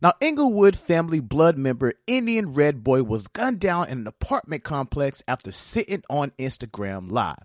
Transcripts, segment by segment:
Now, Inglewood family blood member Indian Red Boy was gunned down in an apartment complex after sitting on Instagram Live.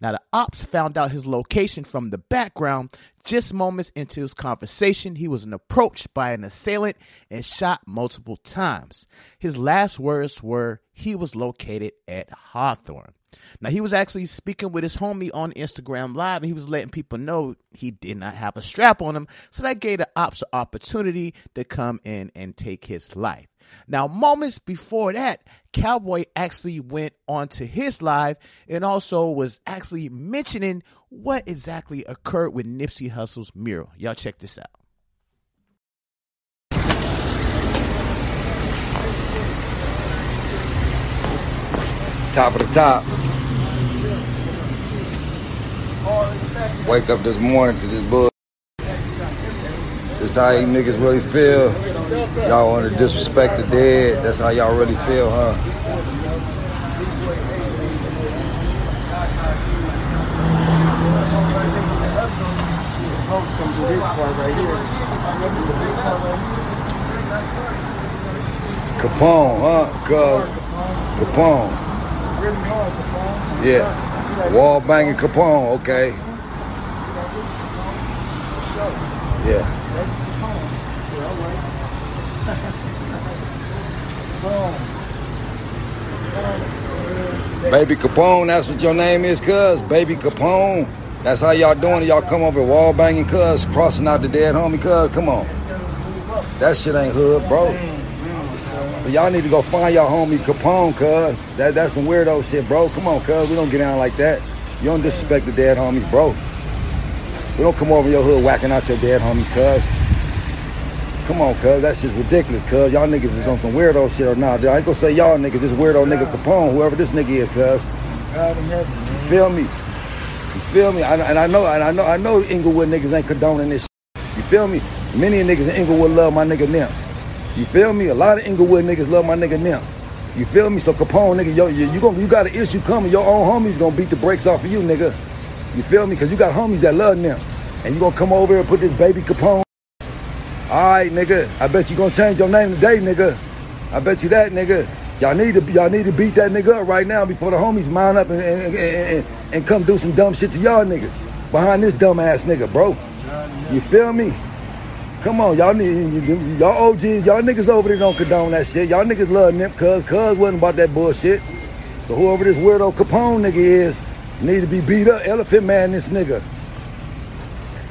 Now, the ops found out his location from the background. Just moments into his conversation, he was approached by an assailant and shot multiple times. His last words were, he was located at Hawthorne. Now, he was actually speaking with his homie on Instagram Live, and he was letting people know he did not have a strap on him. So that gave the ops an opportunity to come in and take his life. Now, moments before that, Cowboy actually went onto his live and also was actually mentioning what exactly occurred with Nipsey Hussle's mural. Y'all check this out. Top of the top. Wake up this morning to this bull. This how you niggas really feel. Y'all want to disrespect the dead. That's how y'all really feel, huh? Kapone, huh? Cuz Kapone. Yeah. Wall banging Kapone, okay. Yeah. Baby Kapone, that's what your name is, cuz. Baby Kapone. That's how y'all doing. Y'all come over wall banging, cuz, crossing out the dead homie, cuz. Come on. That shit ain't hood, bro. So y'all need to go find y'all homie Kapone, cuz. That, that's some weirdo shit, bro. Come on, cuz. We don't get down like that. You don't disrespect the dead homies, bro. We don't come over your hood whacking out your dead homies, cuz. Come on, cuz. That shit's ridiculous, cuz. Y'all niggas is on some weirdo shit or not. I ain't gonna say y'all niggas. This weirdo nigga Kapone, whoever this nigga is, cuz. You feel me? You feel me? I, and I know, and I know, I know Inglewood niggas ain't condoning this shit. You feel me? Many niggas in Inglewood love my nigga Nim. You feel me? A lot of Inglewood niggas love my nigga Nim. You feel me? So Kapone, nigga, yo, you, you, gonna, you got an issue coming. Your own homies gonna beat the brakes off of you, nigga. You feel me? Because you got homies that love Nim. And you gonna come over here and put this baby Kapone. All right, nigga. I bet you gonna change your name today, nigga. I bet you that, nigga. Y'all need to y'all need to beat that nigga up right now before the homies mount up and and, and, and, and come do some dumb shit to y'all niggas behind this dumb ass nigga, bro. You feel me? Come on, y'all need y'all OGs, y'all niggas over there don't condone that shit. Y'all niggas love Nip cuz cuz wasn't about that bullshit. So whoever this weirdo Kapone nigga is, need to be beat up. Elephant man this nigga.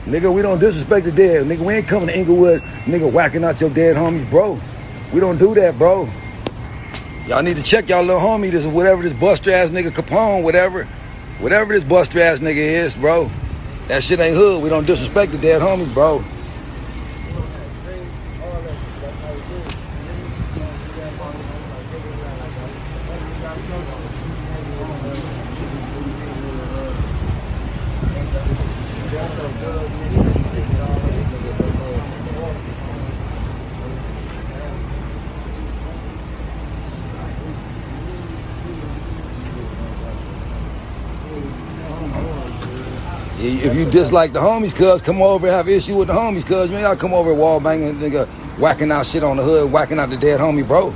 Nigga, we don't disrespect the dead. Nigga, we ain't coming to Inglewood, nigga, whacking out your dead homies, bro. We don't do that, bro. Y'all need to check y'all little homie, this whatever this buster ass nigga Kapone, whatever. Whatever this buster ass nigga is, bro. That shit ain't hood. We don't disrespect the dead homies, bro. If you dislike the homies, cuz come over and have issue with the homies, cuz you gotta come over wall banging, nigga, whacking out shit on the hood, whacking out the dead homie, bro.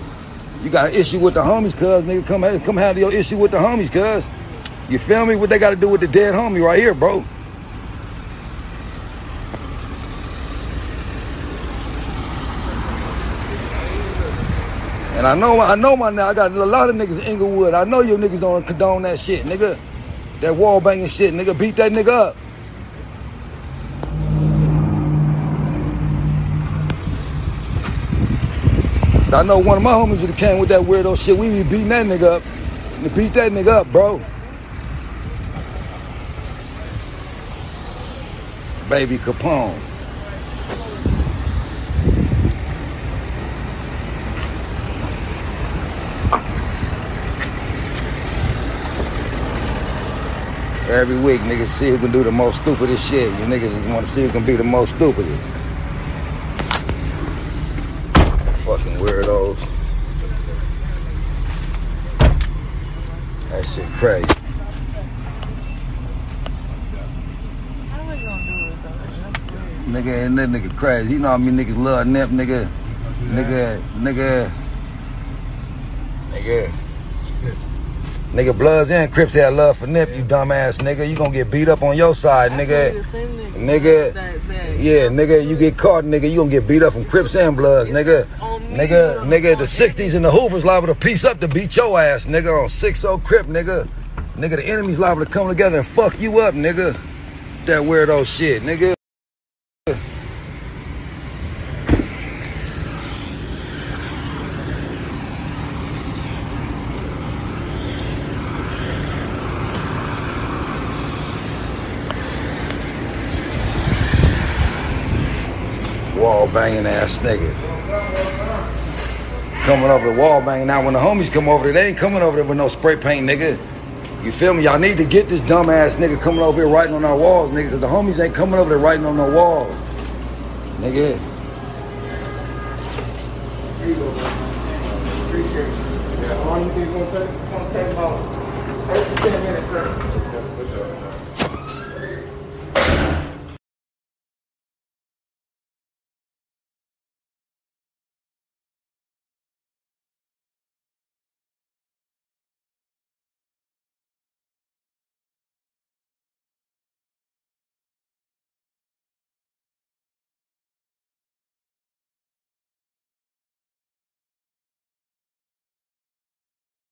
You got an issue with the homies, cuz nigga, come come have your issue with the homies, cuz. You feel me? What they got to do with the dead homie right here, bro? And I know, I know my now. I got a lot of niggas in Inglewood. I know your niggas don't condone that shit, nigga. That wall banging shit, nigga. Beat that nigga up. I know one of my homies would have came with that weirdo shit. We be beating that nigga up. And beat that nigga up, bro. Baby Kapone. Every week, niggas see who can do the most stupidest shit. You niggas just want to see who can be the most stupidest. Fucking weirdos. That shit crazy. Nigga, and that nigga crazy. You know how many niggas love Nip, nigga. Nigga, nigga, nigga. Nigga, Bloods and Crips had love for Nip, you dumbass nigga. You gonna get beat up on your side, nigga. Nigga, yeah, nigga, you get caught, nigga, you gonna get beat up from Crips and Bloods, nigga. Nigga, nigga, the 60s and the Hoovers liable to piece up to beat your ass, nigga, on 6-0 Crip, nigga. Nigga, the enemy's liable to come together and fuck you up, nigga. That weirdo shit, nigga. Wall banging ass nigga. Coming over the wall banging. Now when the homies come over there, they ain't coming over there with no spray paint, nigga. You feel me? Y'all need to get this dumb ass nigga coming over here writing on our walls, nigga, because the homies ain't coming over there writing on no walls. Nigga. Long you? It's gonna take about eight to ten minutes, sir.